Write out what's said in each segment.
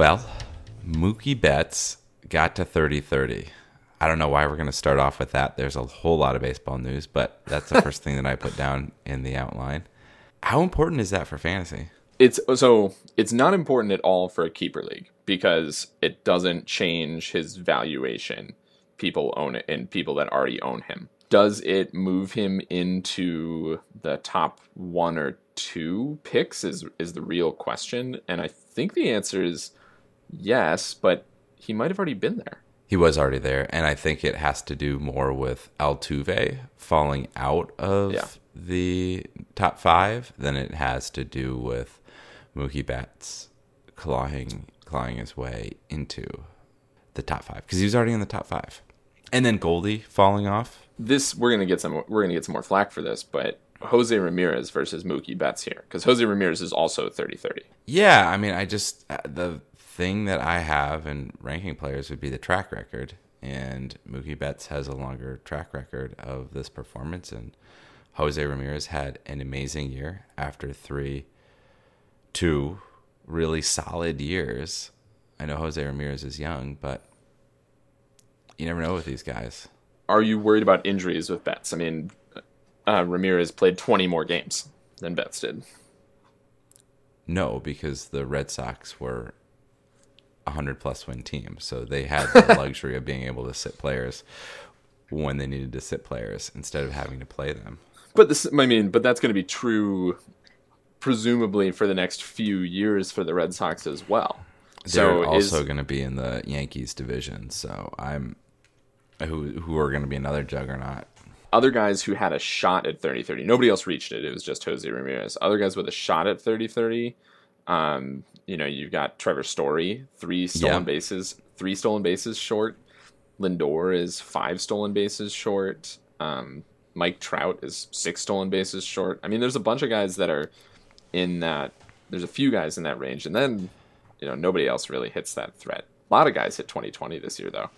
Well, Mookie Betts got to 30 30. I don't know why we're going to start off with that. There's a whole lot of baseball news, but that's the first thing that I put down in the outline. How important is that for fantasy? It's so it's not important at all for a keeper league because it doesn't change his valuation. People own it and people that already own him. Does it move him into the top one or two picks is is the real question. And I think the answer is yes, but he might have already been there. He was already there, and I think it has to do more with Altuve falling out of Yeah. the top five than it has to do with Mookie Betts clawing clawing his way into the top five because he was already in the top five, and then Goldie falling off. This we're gonna get some we're gonna get some more flack for this, but Jose Ramirez versus Mookie Betts here because Jose Ramirez is also 30-30. Yeah, I mean, I just uh, the thing that I have in ranking players would be the track record, and Mookie Betts has a longer track record of this performance, and Jose Ramirez had an amazing year after three, two really solid years. I know Jose Ramirez is young, but you never know with these guys. Are you worried about injuries with Betts? I mean, uh, Ramirez played 20 more games than Betts did. No, because the Red Sox were a hundred plus win team, so they had the luxury of being able to sit players when they needed to sit players instead of having to play them. But this, I mean, but that's going to be true, presumably for the next few years for the Red Sox as well. They're So also is, going to be in the Yankees division, so I'm who who are going to be another juggernaut. other guys who had a shot at 30-30, nobody else reached it. It was just Jose Ramirez. Other guys with a shot at 30-30, um, you know, you've got Trevor Story, three stolen Yeah. bases, three stolen bases short. Lindor is five stolen bases short. Um, Mike Trout is six stolen bases short. I mean, there's a bunch of guys that are in that. There's a few guys in that range, and then you know nobody else really hits that threat. A lot of guys hit 2020 this year, though.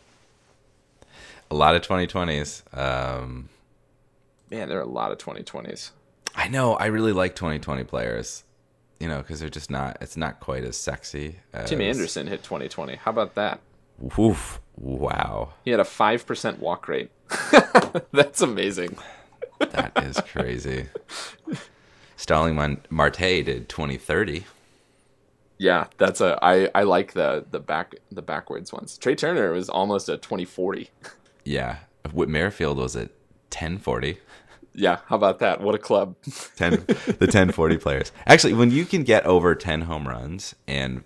A lot of 2020s. Um, Man, there are a lot of 2020s. I know. I really like 2020 players. You know, because they're just not. It's not quite as sexy. As, Anderson hit 2020. How about that? Woof! Wow. He had a 5% walk rate. That's amazing. That is crazy. Starling Mon- Marte did 2030. Yeah, that's a I I like the the back the backwards ones. Trea Turner was almost a 2040. Yeah. Whit Merrifield was at 1040. Yeah, how about that? What a club. 10 the 1040 players. Actually, when you can get over 10 home runs and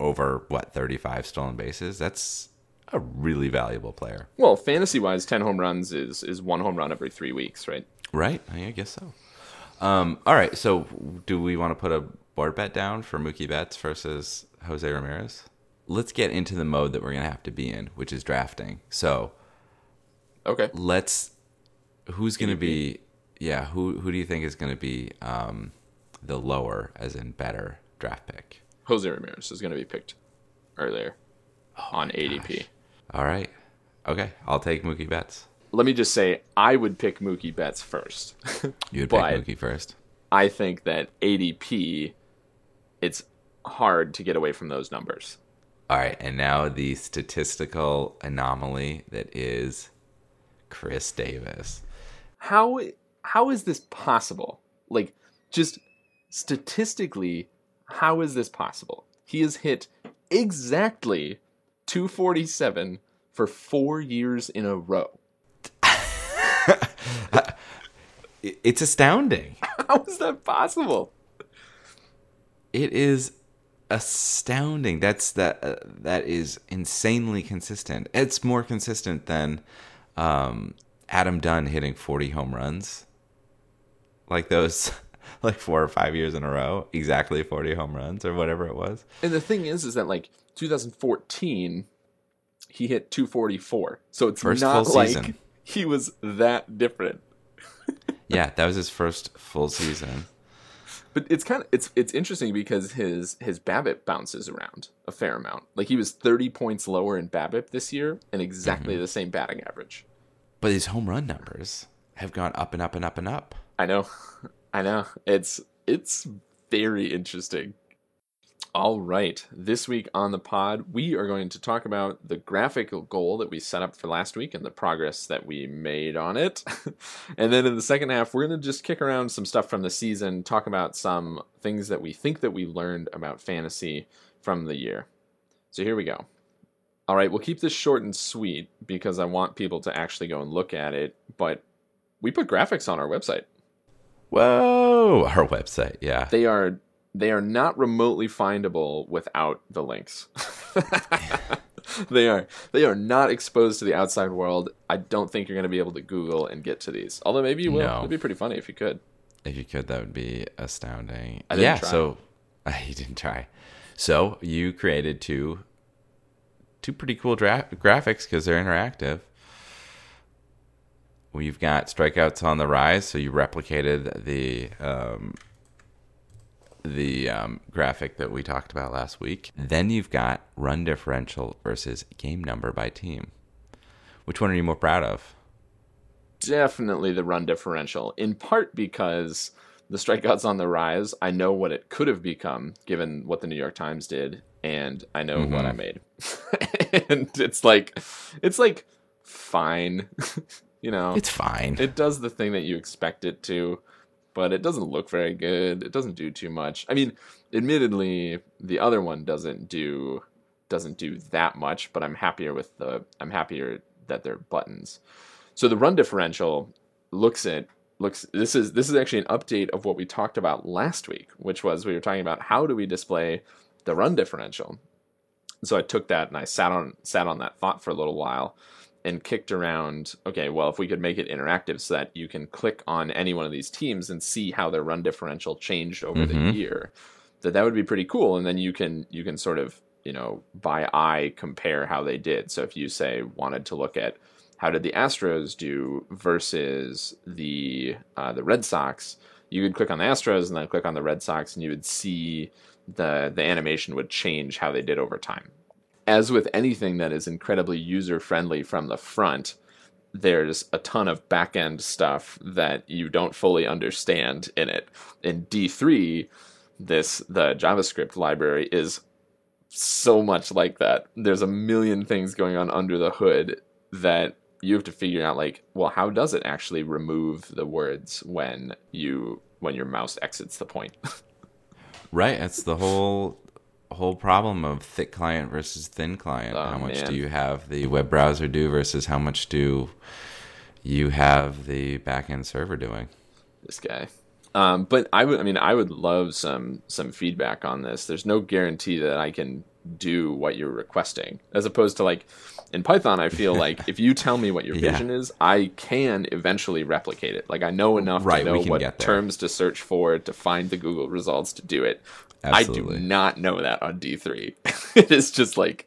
over what 35 stolen bases, that's a really valuable player. Well, fantasy wise, 10 home runs is is one home run every 3 weeks, right? Right? I guess so. Um, all right, so do we want to put a board bet down for Mookie Betts versus Jose Ramirez? Let's get into the mode that we're going to have to be in, which is drafting. So, Okay. let's who's going to be yeah who who do you think is going to be um the lower as in better draft pick? Jose Ramirez is going to be picked earlier on ADP. all right. Okay i'll take mookie betts. Let me just say I would pick Mookie Betts first. you would pick mookie first? I think that ADP it's hard to get away from those numbers. all right and now the statistical anomaly that is chris davis how how is this possible? Like just statistically, how is this possible? He has hit exactly 247 for 4 years in a row. It's astounding How is that possible? it is astounding that's that uh, that is insanely consistent it's more consistent than um Adam Dunn hitting 40 home runs, like those, like four or five years in a row, exactly 40 home runs or whatever it was. And the thing is, is that like 2014, he hit 244. So it's First not like season. he was that different. Yeah, that was his first full season. But it's kind of it's it's interesting because his his BABIP bounces around a fair amount. Like he was 30 points lower in BABIP this year and exactly Mm-hmm. the same batting average. But his home run numbers have gone up and up and up and up. I know. I know. It's it's very interesting. All right. This week on the pod, we are going to talk about the graphical goal that we set up for last week and the progress that we made on it. and then in the second half, we're going to just kick around some stuff from the season, talk about some things that we think that we learned about fantasy from the year. So here we go. All right, we'll keep this short and sweet because I want people to actually go and look at it, but we put graphics on our website. Whoa, our website, yeah. They are they are not remotely findable without the links. they are they are not exposed to the outside world. I don't think you're going to be able to Google and get to these. Although maybe you will. No. It'd be pretty funny if you could. If you could, that would be astounding. Yeah, try. so you didn't try. So you created two two pretty cool dra- graphics because they're interactive. We've got strikeouts on the rise, so you replicated the um, the um, graphic that we talked about last week. Then you've got run differential versus game number by team. Which one are you more proud of? Definitely the run differential. In part because the strikeouts on the rise, I know what it could have become given what the New York Times did, and I know what I mm-hmm. made. and it's like it's like fine. you know. It's fine. it does the thing that you expect it to, but it doesn't look very good. It doesn't do too much. I mean, admittedly, the other one doesn't do doesn't do that much, but I'm happier with the I'm happier that they're buttons. So the run differential looks at looks this is this is actually an update of what we talked about last week, which was we were talking about how do we display the run differential. So I took that and I sat on sat on that thought for a little while and kicked around okay well if we could make it interactive so that you can click on any one of these teams and see how their run differential changed over the Mhm. year that that would be pretty cool and then you can you can sort of you know by eye compare how they did so if you say wanted to look at how did the Astros do versus the uh, the Red Sox you could click on the Astros and then click on the Red Sox and you would see the the animation would change how they did over time as with anything that is incredibly user friendly from the front, there's a ton of back end stuff that you don't fully understand in it. In D3, this the JavaScript library is so much like that. There's a million things going on under the hood that you have to figure out like, well, how does it actually remove the words when you when your mouse exits the point? Right, that's the whole whole problem of thick client versus thin client. Oh, how much man. do you have the web browser do versus how much do you have the backend server doing? this guy. Um, but I would, I mean, I would love some some feedback on this. There's no guarantee that I can do what you're requesting, as opposed to like in Python. I feel like if you tell me what your Yeah. vision is, I can eventually replicate it. Like I know enough Right, to know what terms to search for to find the Google results to do it. Absolutely. I do not know that on D3. it is just like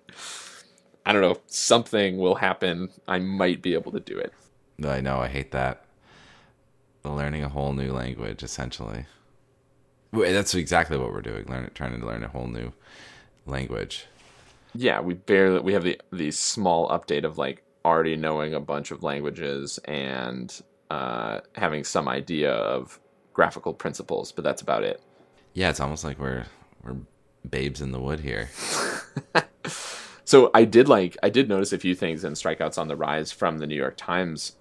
I don't know, something will happen. I might be able to do it. I know, I hate that. Learning a whole new language, essentially. That's exactly what we're doing. Learn, trying to learn a whole new language. Yeah, we barely we have the the small update of like already knowing a bunch of languages and uh, having some idea of graphical principles, but that's about it. Yeah, it's almost like we're we're babes in the wood here. So I did like I did notice a few things in strikeouts on the rise from the New York Times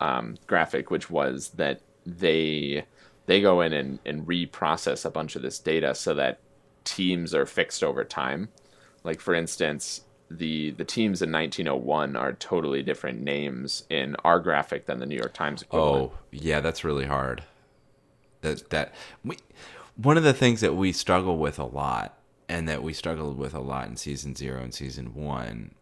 um, graphic, which was that they they go in and, and reprocess a bunch of this data so that teams are fixed over time. Like for instance, the the teams in 1901 are totally different names in our graphic than the New York Times equivalent. Oh, yeah, that's really hard. That that we one of the things that we struggle with a lot and that we struggled with a lot in season 0 and season 1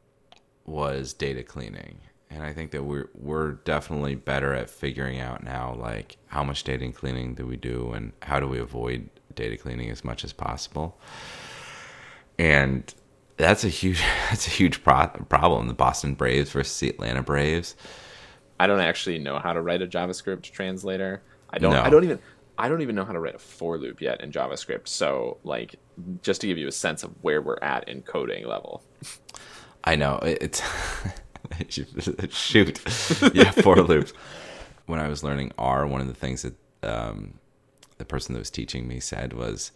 was data cleaning. and I think that we're we're definitely better at figuring out now, like how much data cleaning do we do, and how do we avoid data cleaning as much as possible. And that's a huge that's a huge pro- problem. The Boston Braves versus the Atlanta Braves. I don't actually know how to write a JavaScript translator. I don't. No. I don't even. I don't even know how to write a for loop yet in JavaScript. So, like, just to give you a sense of where we're at in coding level. I know it's shoot, yeah, for loops. When I was learning R, one of the things that um, the person that was teaching me said was,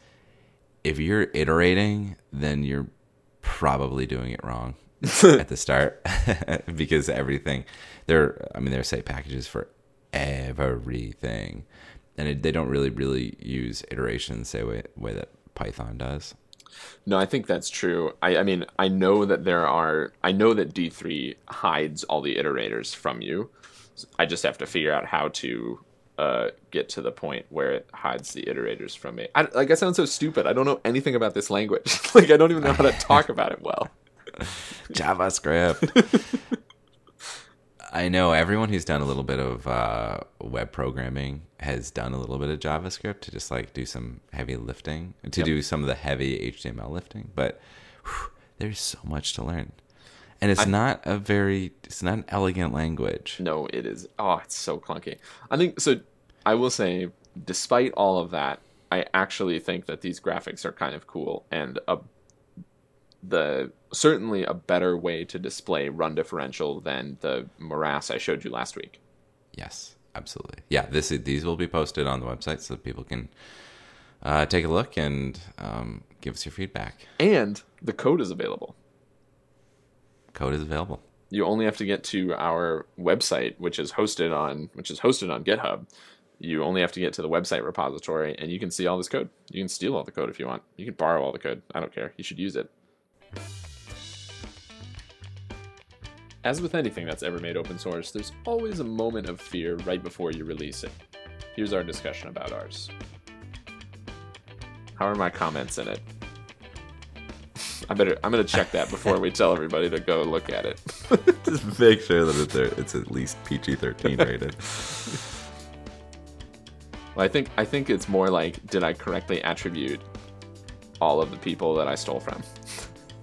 if you're iterating, then you're probably doing it wrong at the start because everything there. I mean, there are say packages for everything, and it, they don't really really use iteration the same way, way that Python does. No, I think that's true. I, I mean, I know that there are. I know that D three hides all the iterators from you. I just have to figure out how to uh, get to the point where it hides the iterators from me. I, like I sound so stupid. I don't know anything about this language. like I don't even know how to talk about it well. JavaScript. I know everyone who's done a little bit of uh, web programming has done a little bit of JavaScript to just like do some heavy lifting, to Yep. do some of the heavy HTML lifting. But whew, there's so much to learn, and it's not a very, it's not an elegant language. No, it is. Oh, it's so clunky. I think so. I will say, despite all of that, I actually think that these graphics are kind of cool and a the certainly a better way to display run differential than the morass I showed you last week. Yes, absolutely. Yeah, this these will be posted on the website so that people can uh, take a look and um, give us your feedback. And the code is available. Code is available. You only have to get to our website, which is hosted on which is hosted on GitHub. You only have to get to the website repository, and you can see all this code. You can steal all the code if you want. You can borrow all the code. I don't care. You should use it. As with anything that's ever made open source, there's always a moment of fear right before you release it. Here's our discussion about ours. How are my comments in it? I better I'm gonna check that before we tell everybody to go look at it. Just make sure that it's, it's at least PG thirteen rated. Well, I think I think it's more like did I correctly attribute all of the people that I stole from?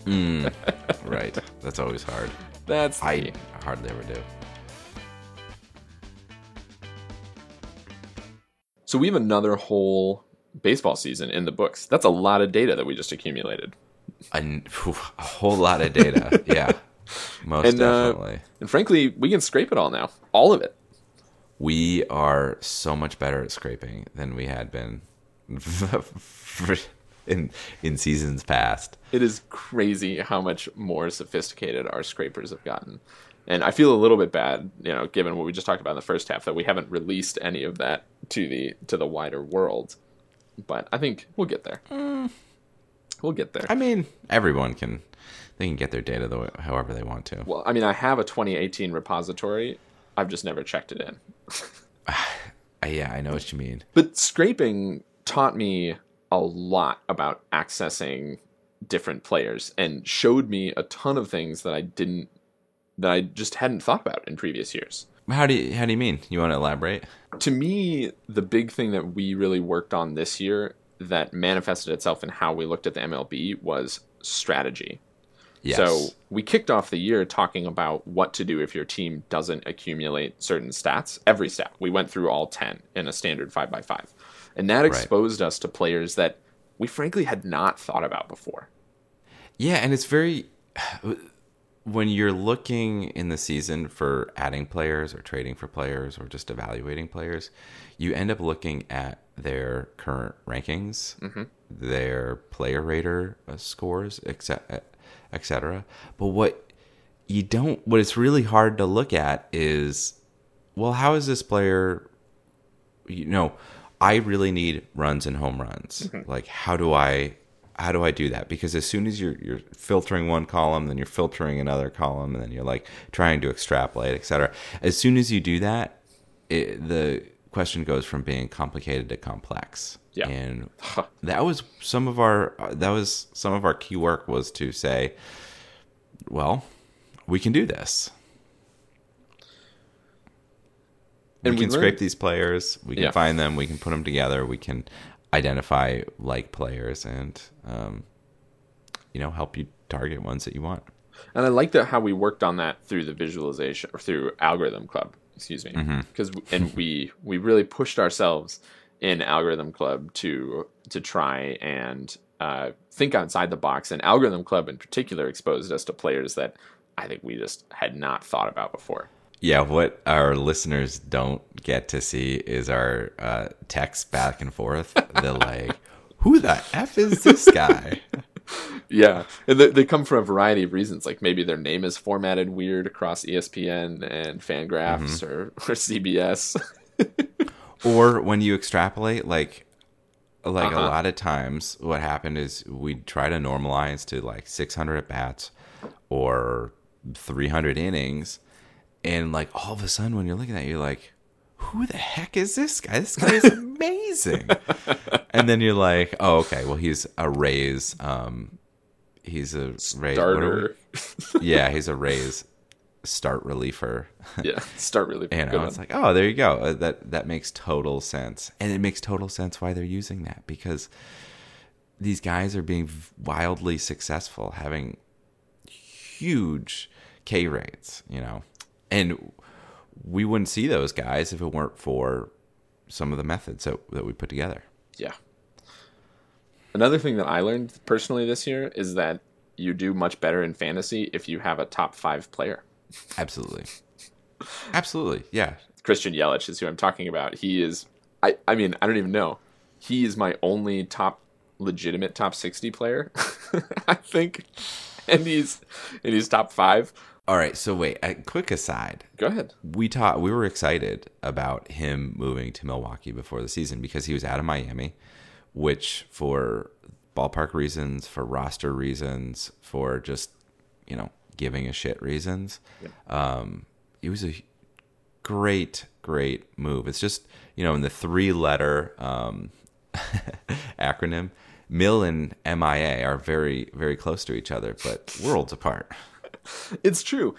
Mm, right. That's always hard. That's I key. hardly ever do. So we have another whole baseball season in the books. That's a lot of data that we just accumulated. A, a whole lot of data. yeah. Most And, uh, definitely. And frankly, we can scrape it all now. All of it. We are so much better at scraping than we had been in in seasons past. It is crazy how much more sophisticated our scrapers have gotten. And I feel a little bit bad, you know, given what we just talked about in the first half, that we haven't released any of that to the to the wider world. But I think we'll get there. Mm. We'll get there. I mean, everyone can they can get their data the way, however they want to. Well, I mean, I have a 2018 repository. I've just never checked it in. Yeah, I know what you mean. But scraping taught me a lot about accessing different players and showed me a ton of things that I didn't that I just hadn't thought about in previous years. How do you how do you mean? You want to elaborate? To me, the big thing that we really worked on this year that manifested itself in how we looked at the MLB was strategy. Yes. So we kicked off the year talking about what to do if your team doesn't accumulate certain stats, every stat. We went through all 10 in a standard 5x5. And that exposed us to players that we frankly had not thought about before. Yeah, and it's very when you're looking in the season for adding players or trading for players or just evaluating players, you end up looking at their current rankings, their player rater uh, scores, etc., etc. But what you don't, what it's really hard to look at is, well, how is this player you know, I really need runs and home runs. Mm-hmm. Like, how do I, how do I do that? Because as soon as you're you're filtering one column, then you're filtering another column, and then you're like trying to extrapolate, etc. As soon as you do that, it, the question goes from being complicated to complex. Yeah. And that was some of our that was some of our key work was to say, well, we can do this. we And we can scrape these players. We can Yeah. find them. We can put them together. We can identify like players and, um, you know, help you target ones that you want. And I like that how we worked on that through the visualization or through Algorithm Club, excuse me, because and we we really pushed ourselves in Algorithm Club to to try and uh, think outside the box. And Algorithm Club in particular exposed us to players that I think we just had not thought about before. Yeah, what our listeners don't get to see is our uh, text back and forth. They're like, "Who the f is this guy?" Yeah, and they, they come for a variety of reasons. Like maybe their name is formatted weird across ESPN and Fangraphs or, or CBS. or when you extrapolate, like, like Uh-huh. a lot of times, what happened is we try to normalize to like 600 at bats or 300 innings, and like all of a sudden, when you're looking at, it, you're like, "Who the heck is this guy? This guy is amazing." and then you're like, "Oh, okay. Well, he's a Rays. Um, he's a Rays what are we- Starter. yeah, he's a Rays start reliever. yeah, start really You know, it's like, oh, there you go. Uh, that that makes total sense, and it makes total sense why they're using that because these guys are being wildly successful, having huge K rates. You know, and we wouldn't see those guys if it weren't for some of the methods that that we put together. Yeah. Another thing that I learned personally this year is that you do much better in fantasy if you have a top five player. Absolutely, absolutely, yeah. Christian Yelich is who I'm talking about. He is, I, I mean, I don't even know. He is my only top legitimate top 60 player, I think. And he's, and he's top five. All right, so wait. A quick aside. Go ahead. we taught we were excited about him moving to Milwaukee before the season because he was out of Miami, which for ballpark reasons, for roster reasons, for just you know giving a shit reasons, um, it was a great great move. It's just you know in the three letter um, acronym. Mill and MIA are very, very close to each other, but worlds apart. It's true.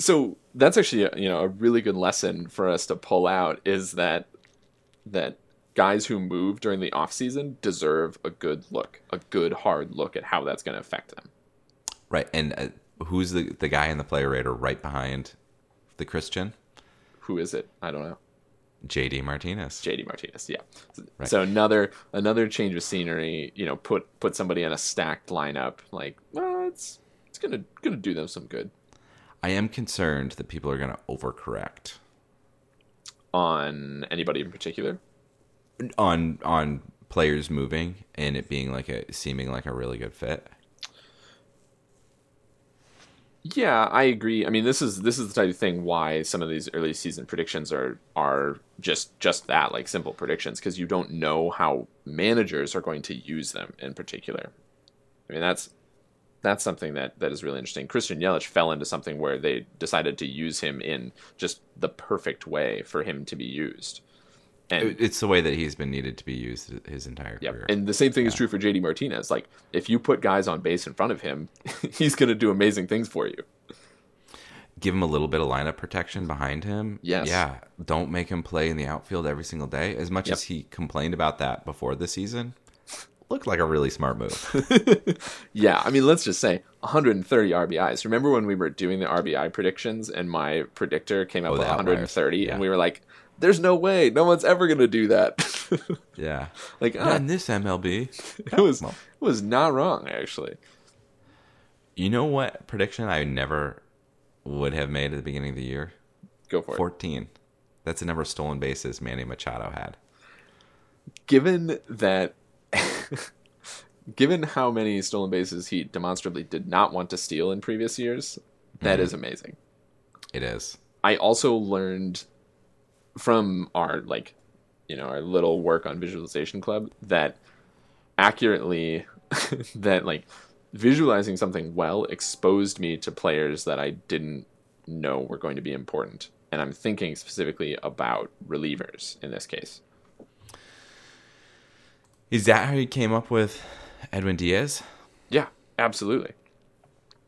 So that's actually a, you know a really good lesson for us to pull out is that that guys who move during the off season deserve a good look, a good hard look at how that's going to affect them. Right. And uh, who's the the guy in the player rater right behind the Christian? Who is it? I don't know. JD Martinez. JD Martinez, yeah. Right. So another another change of scenery, you know, put put somebody in a stacked lineup like, well, it's it's going to going to do them some good I am concerned that people are going to overcorrect on anybody in particular. on on players moving and it being like a seeming like a really good fit. Yeah, I agree. I mean, this is this is the type of thing why some of these early season predictions are are just just that, like simple predictions, because you don't know how managers are going to use them in particular. I mean, that's that's something that that is really interesting. Christian Yelich fell into something where they decided to use him in just the perfect way for him to be used. And It's the way that he's been needed to be used his entire Yep. career. And the same thing is true for JD Martinez. Like if you put guys on base in front of him, he's going to do amazing things for you. Give him a little bit of lineup protection behind him. Yes. Yeah. Don't make him play in the outfield every single day. As much Yep. as he complained about that before the season, looked like a really smart move. Yeah, I mean, let's just say 130 RBIs. Remember when we were doing the RBI predictions and my predictor came up Oh, with 130 Yeah. and we were like, there's no way. No one's ever going to do that. yeah. like, ah, in this MLB. it was it was not wrong actually. You know what prediction I never would have made at the beginning of the year? Go for it. 14. That's the number of stolen bases Manny Machado had. Given that given how many stolen bases he demonstrably did not want to steal in previous years, that Mm-hmm. is amazing. It is. I also learned from our like you know our little work on visualization club that accurately that like visualizing something well exposed me to players that I didn't know were going to be important and I'm thinking specifically about relievers in this case. Is that how you came up with Edwin Diaz? Yeah, absolutely.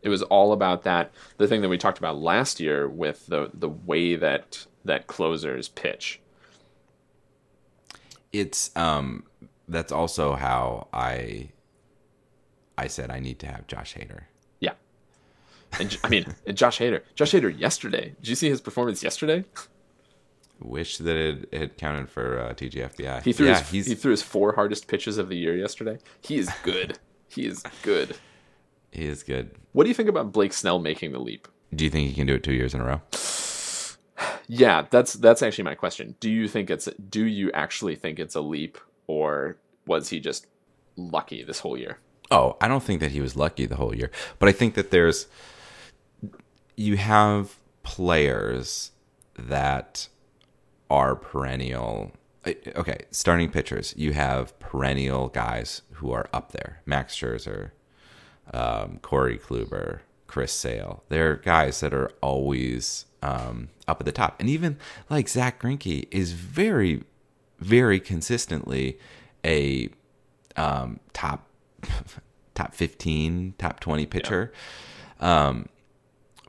It was all about that. The thing that we talked about last year with the the way that that closers pitch. It's um that's also how I I said I need to have Josh Hader. Yeah. And I mean, and Josh Hader. Josh Hader yesterday. Did you see his performance yesterday? Wish that it had counted for uh, TGFBI. He threw yeah, his he threw his four hardest pitches of the year yesterday. He is good. he is good. he is good. What do you think about Blake Snell making the leap? Do you think he can do it two years in a row? Yeah, that's that's actually my question. Do you think it's do you actually think it's a leap or was he just lucky this whole year? Oh, I don't think that he was lucky the whole year, but I think that there's you have players that are perennial. Okay, starting pitchers, you have perennial guys who are up there. Max Scherzer, um, Corey Kluber, Chris Sale. They're guys that are always um, up at the top, and even like Zach Greinke is very, very consistently a um, top top 15 top 20 pitcher. Um,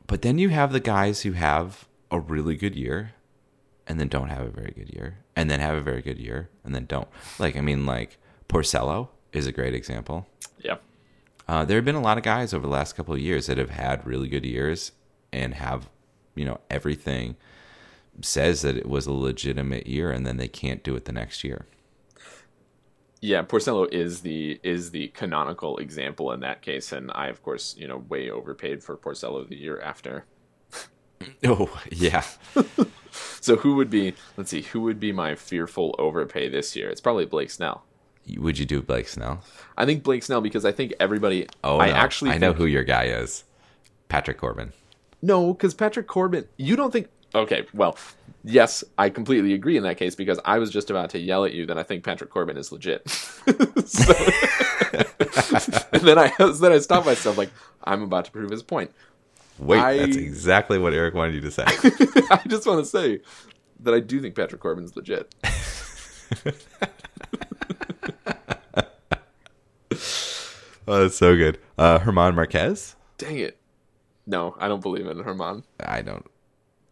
but then you have the guys who have a really good year and then don't have a very good year and then have a very good year and then don't. Like i mean like porcello is a great example. Yeah. uh, there have been a lot of guys over the last couple of years that have had really good years and have you know everything says that it was a legitimate year and then they can't do it the next year Yeah, Porcello is the is the canonical example in that case, and I of course you know way overpaid for Porcello the year after. oh yeah So who would be? Let's see, who would be my fearful overpay this year? It's probably Blake Snell. would you do blake snell I think Blake Snell because I think everybody. Oh, I no. actually I know who your guy is. Patrick Corbin. No, because Patrick Corbin, you don't think. Okay, well, yes, I completely agree in that case because I was just about to yell at you that I think Patrick Corbin is legit. So- and then I then I stopped myself like I'm about to prove his point. Wait, I- that's exactly what Eric wanted you to say. I just want to say that I do think Patrick Corbin's legit. oh, that's so good. Uh, German Marquez. Dang it. No, I don't believe in German. I don't.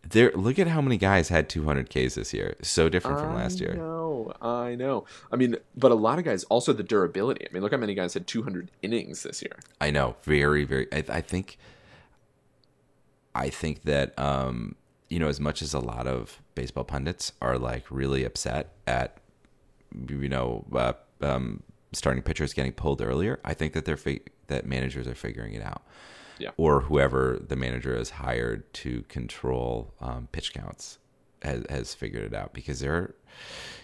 There. Look at how many guys had 200 Ks this year. So different from last I year. know, I know. I mean, but a lot of guys also the durability. I mean, look how many guys had 200 innings this year. I know. Very, very. I, I think. I think that um, you know, as much as a lot of baseball pundits are like really upset at, you know, uh, um, starting pitchers getting pulled earlier, I think that they're fi- that managers are figuring it out. Yeah. Or whoever the manager has hired to control um, pitch counts has has figured it out because they're,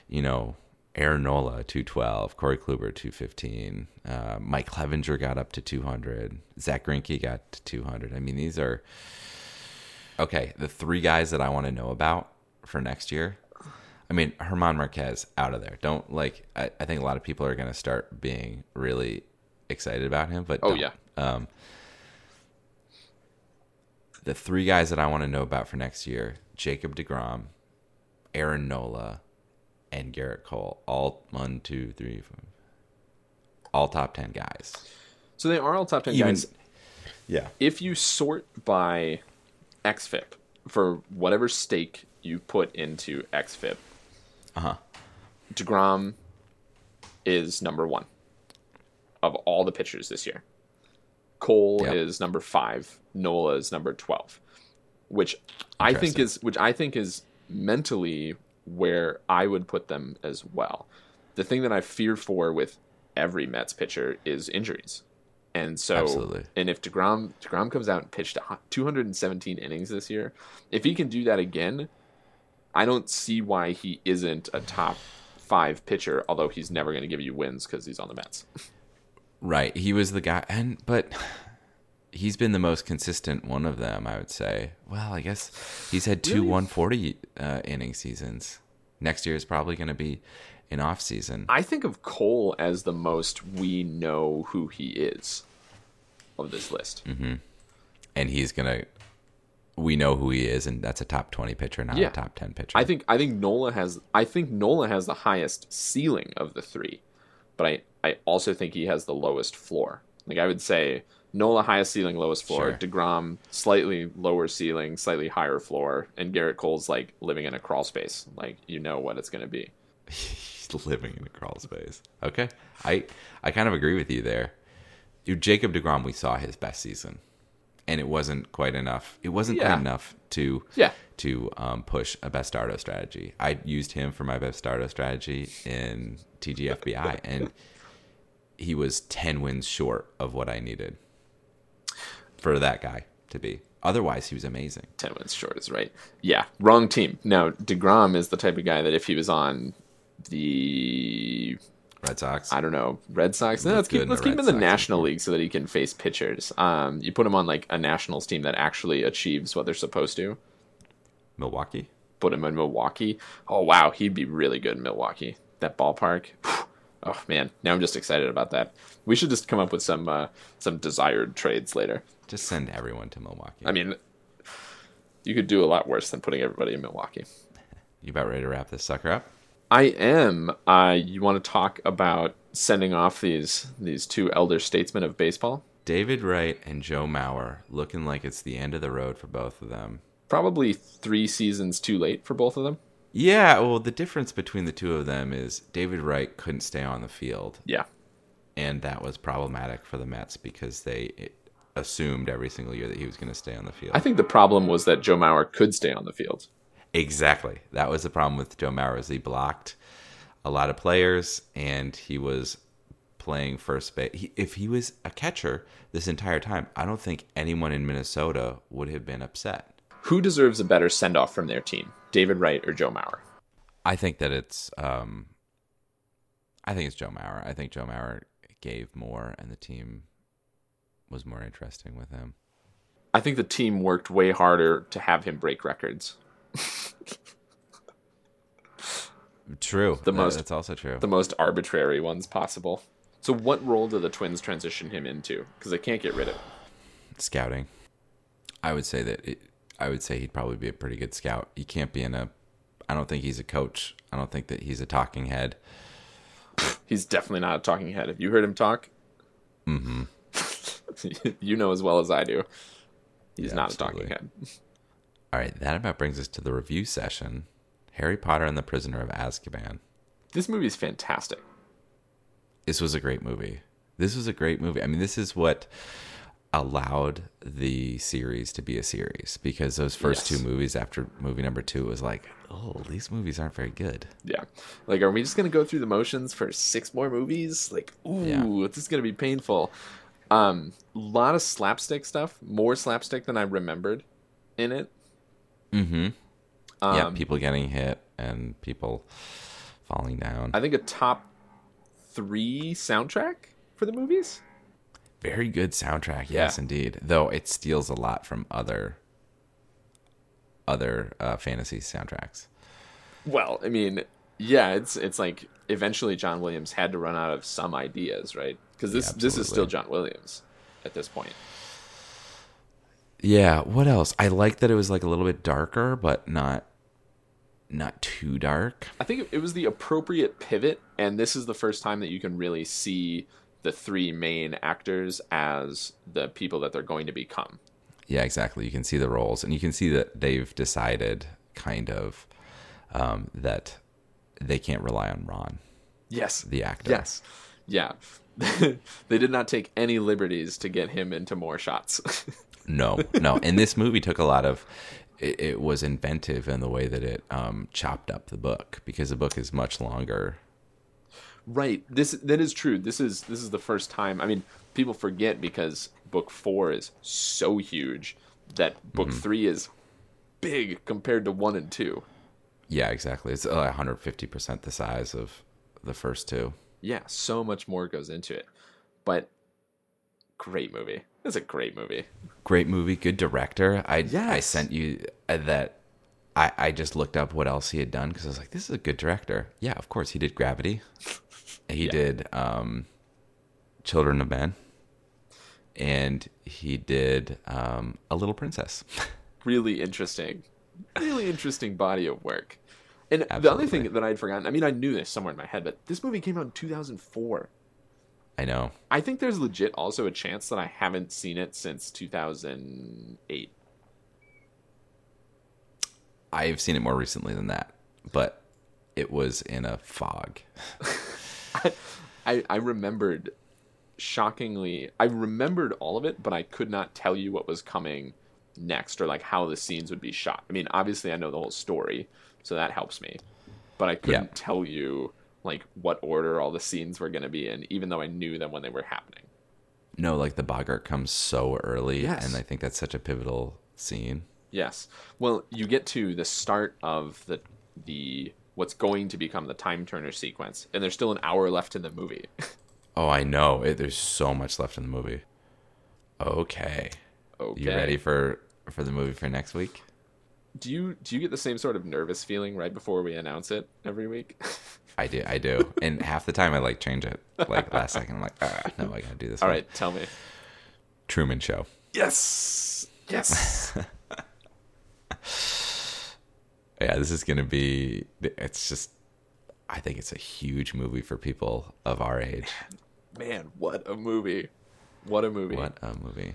you know, Aaron Nola two twelve, Corey Kluber two fifteen, uh, Mike Clevinger got up to two hundred, Zach Greinke got to two hundred. I mean, these are okay. The three guys that I want to know about for next year. I mean, German Marquez out of there. Don't like. I, I think a lot of people are going to start being really excited about him. But Oh, don't. yeah. Um, the three guys that I want to know about for next year: Jacob Degrom, Aaron Nola, and Gerrit Cole. All one, two, three, four, all top ten guys. So they are all top 10 Even- guys. Yeah. If you sort by XFIP for whatever stake you put into XFIP, Uh huh. DeGrom is number one of all the pitchers this year. Cole Yep. is number five. Nola is number twelve, which I think is which I think is mentally where I would put them as well. The thing that I fear for with every Mets pitcher is injuries. And so, Absolutely. and if Degrom Degrom comes out and pitched 217 innings this year, if he can do that again, I don't see why he isn't a top five pitcher. Although he's never going to give you wins because he's on the Mets. Right. He was the guy, and but he's been the most consistent one of them. I would say. Well, I guess he's had two Really? 140 uh, inning seasons. Next year is probably going to be an off season. I think of Cole as the most we know who he is of this list. Mm-hmm. and he's gonna we know who he is and that's a top 20 pitcher not Yeah. a top 10 pitcher I think I think Nola has I think Nola has the highest ceiling of the three, but I I also think he has the lowest floor. Like I would say Nola highest ceiling, lowest floor. Sure. Degrom slightly lower ceiling, slightly higher floor, and Gerrit Cole's like living in a crawl space. Like you know what it's gonna be. He's living in a crawl space. Okay, I I kind of agree with you there. You Jacob Degrom, we saw his best season, and it wasn't quite enough. It wasn't Yeah. quite enough to Yeah. to um, push a best Stardo strategy. I used him for my best Stardo strategy in TGFBI, and he was ten wins short of what I needed for that guy to be. Otherwise, he was amazing. Ten wins short is right. Yeah, wrong team. Now Degrom is the type of guy that if he was on the Red Sox. I don't know Red Sox, no, let's keep let's keep him in the Sox National League so that he can face pitchers. Um, you put him on like a Nationals team that actually achieves what they're supposed to. Milwaukee. Put him in Milwaukee. Oh wow, he'd be really good in Milwaukee. That ballpark. Oh man, now I'm just excited about that. We should just come up with some uh, some desired trades later. Just send everyone to Milwaukee. I mean, you could do a lot worse than putting everybody in Milwaukee. you about ready to wrap this sucker up? I am. Uh, you want to talk about sending off these these two elder statesmen of baseball? David Wright and Joe Mauer looking like it's the end of the road for both of them. Probably three seasons too late for both of them. Yeah, well, the difference between the two of them is David Wright couldn't stay on the field, Yeah, and that was problematic for the Mets because they assumed every single year that he was going to stay on the field. I think the problem was that Joe Mauer could stay on the field. Exactly. That was the problem with Joe Mauer is he blocked a lot of players, and he was playing first base. He, if he was a catcher this entire time, I don't think anyone in Minnesota would have been upset. Who deserves a better send off from their team, David Wright or Joe Mauer? I think that it's um I think it's Joe Mauer. I think Joe Mauer gave more and the team was more interesting with him. I think the team worked way harder to have him break records. True. The most- that's also true. The most arbitrary ones possible. So, what role do the Twins transition him into? Because they can't get rid of him. Scouting. I would say that it, I would say he'd probably be a pretty good scout. He can't be in a I don't think he's a coach. I don't think that he's a talking head. He's definitely not a talking head. Have you heard him talk? Mm-hmm. you know as well as I do. He's Yeah, not absolutely. a talking head. All right, that about brings us to the review session. Harry Potter and the Prisoner of Azkaban. This movie is fantastic. this was a great movie. This was a great movie. I mean, this is what allowed the series to be a series because those first Yes. two movies after movie number two was like, oh, these movies aren't very good. Yeah. Like, are we just gonna go through the motions for six more movies? Like, ooh, Yeah. this is gonna be painful. Um, a lot of slapstick stuff, more slapstick than I remembered in it. Mm-hmm. Um, yeah, people getting hit and people falling down. I think a top three soundtrack for the movies. very good soundtrack, yes, Yeah. indeed. Though it steals a lot from other other uh, fantasy soundtracks. Well, I mean, yeah, it's it's like eventually John Williams had to run out of some ideas, right? Because this this is still. John Williams at this point. Yeah. What else? I like that it was like a little bit darker, but not not too dark. I think it was the appropriate pivot, and this is the first time that you can really see the three main actors as the people that they're going to become. Yeah, exactly. You can see the roles, and you can see that they've decided kind of um, that they can't rely on Ron, Yes. the actor. Yes. Yeah. they did not take any liberties to get him into more shots. No, no. And this movie took a lot of. It, it was inventive in the way that it um, chopped up the book because the book is much longer. right. This that is true. This is this is the first time. I mean, people forget because book 4 is so huge that book 3 is big compared to 1 and 2. Yeah, exactly. It's uh, 150% the size of the first two. Yeah, so much more goes into it. But great movie. It's a great movie. Great movie, good director. I I sent you uh, that. I, I just looked up what else he had done because I was like, this is a good director. Yeah, of course he did Gravity. He Yeah. did um, Children of Men, and he did um, A Little Princess. really interesting, really interesting body of work. And the other thing that I'd forgotten, I mean, I knew this somewhere in my head, but this movie came out in 2004. I know. I think there's legit also a chance that I haven't seen it since 2008. I've seen it more recently than that, but it was in a fog. I, I remembered shockingly I remembered all of it, but I could not tell you what was coming next or like how the scenes would be shot. I mean, obviously I know the whole story, so that helps me. But I couldn't Yeah. tell you like what order all the scenes were going to be in even though I knew them when they were happening. No, like the Boggart comes so early, Yes. and I think that's such a pivotal scene. Yes. Well, you get to the start of the the what's going to become the time turner sequence and there's still an hour left in the movie. Oh, I know. It, there's so much left in the movie. Okay. okay. You ready for for the movie for next week? Do you do you get the same sort of nervous feeling right before we announce it every week? I do. I do. and half the time I like change it. Like last second, I'm like, ah, no, I gotta do this. All one." right, tell me. Truman Show. Yes. Yes. Yeah, this is gonna be. It's just. I think it's a huge movie for people of our age. Man, what a movie. What a movie. What a movie.